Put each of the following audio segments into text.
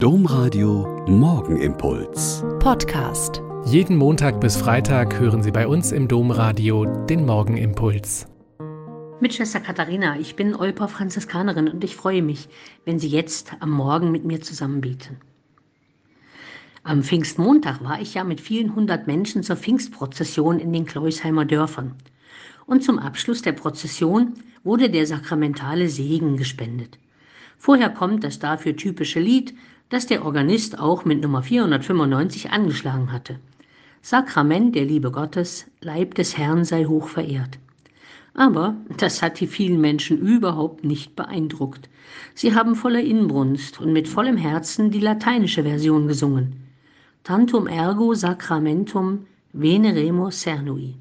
Domradio Morgenimpuls. Podcast. Jeden Montag bis Freitag hören Sie bei uns im Domradio den Morgenimpuls. Mit Schwester Katharina, ich bin Olper Franziskanerin und ich freue mich, wenn Sie jetzt am Morgen mit mir zusammenbeten. Am Pfingstmontag war ich ja mit vielen hundert Menschen zur Pfingstprozession in den Kleusheimer Dörfern. Und zum Abschluss der Prozession wurde der sakramentale Segen gespendet. Vorher kommt das dafür typische Lied, das der Organist auch mit Nummer 495 angeschlagen hatte. Sakrament der Liebe Gottes, Leib des Herrn sei hoch verehrt. Aber das hat die vielen Menschen überhaupt nicht beeindruckt. Sie haben voller Inbrunst und mit vollem Herzen die lateinische Version gesungen. Tantum ergo sacramentum veneremus cernui.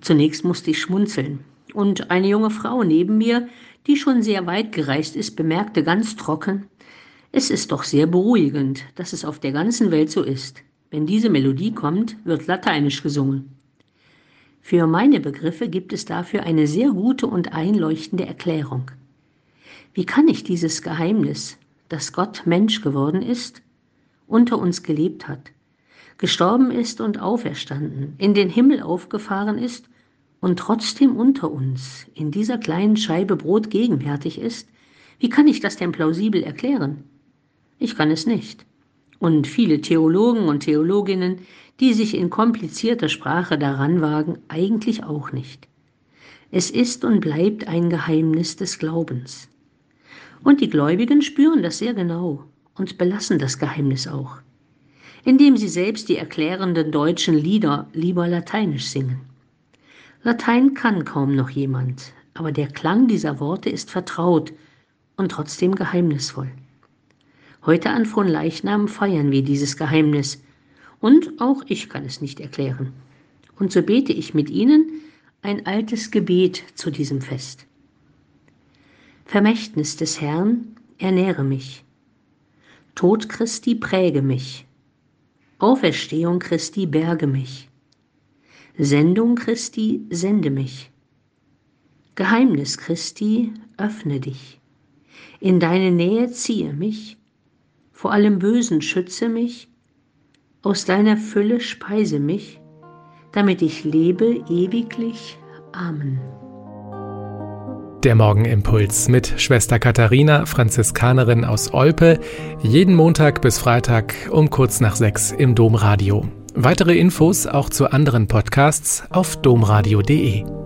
Zunächst musste ich schmunzeln. Und eine junge Frau neben mir, die schon sehr weit gereist ist, bemerkte ganz trocken, es ist doch sehr beruhigend, dass es auf der ganzen Welt so ist. Wenn diese Melodie kommt, wird lateinisch gesungen. Für meine Begriffe gibt es dafür eine sehr gute und einleuchtende Erklärung. Wie kann ich dieses Geheimnis, dass Gott Mensch geworden ist, unter uns gelebt hat, gestorben ist und auferstanden, in den Himmel aufgefahren ist und trotzdem unter uns in dieser kleinen Scheibe Brot gegenwärtig ist, wie kann ich das denn plausibel erklären? Ich kann es nicht. Und viele Theologen und Theologinnen, die sich in komplizierter Sprache daran wagen, eigentlich auch nicht. Es ist und bleibt ein Geheimnis des Glaubens. Und die Gläubigen spüren das sehr genau und belassen das Geheimnis auch, indem sie selbst die erklärenden deutschen Lieder lieber lateinisch singen. Latein kann kaum noch jemand, aber der Klang dieser Worte ist vertraut und trotzdem geheimnisvoll. Heute an Fronleichnam feiern wir dieses Geheimnis. Und auch ich kann es nicht erklären. Und so bete ich mit Ihnen ein altes Gebet zu diesem Fest. Vermächtnis des Herrn, ernähre mich. Tod Christi präge mich. Auferstehung Christi berge mich. Sendung Christi sende mich. Geheimnis Christi öffne dich. In deine Nähe ziehe mich vor allem Bösen schütze mich, aus deiner Fülle speise mich, damit ich lebe ewiglich. Amen. Der Morgenimpuls mit Schwester Katharina, Franziskanerin aus Olpe, jeden Montag bis Freitag um kurz nach sechs im Domradio. Weitere Infos auch zu anderen Podcasts auf domradio.de.